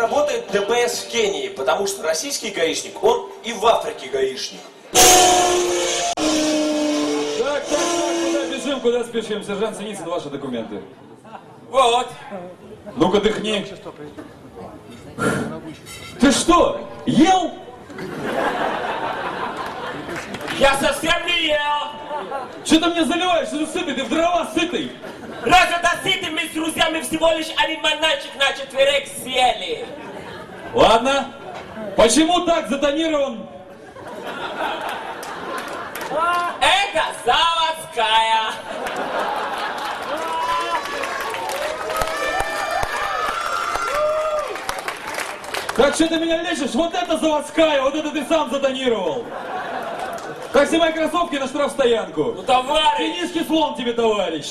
работает ДПС в Кении, потому что российский гаишник, он и в Африке гаишник. Так, так, так, куда бежим, куда спешим? Сержант Синицын, ваши документы. Вот. Ну-ка дыхни. Ты что, ел? Я совсем не ел. Что ты мне заливаешь? Что ты сытый? Ты в дрова сытый. Разве досыты мы с друзьями всего лишь алиманальчик на четверых съели? Ладно. Почему так затонирован? Это заводская. Так что ты меня лечишь? Вот это заводская, вот это ты сам затонировал. Так, снимай кроссовки на штрафстоянку. Ну, товарищ. Финишки слон тебе, товарищ.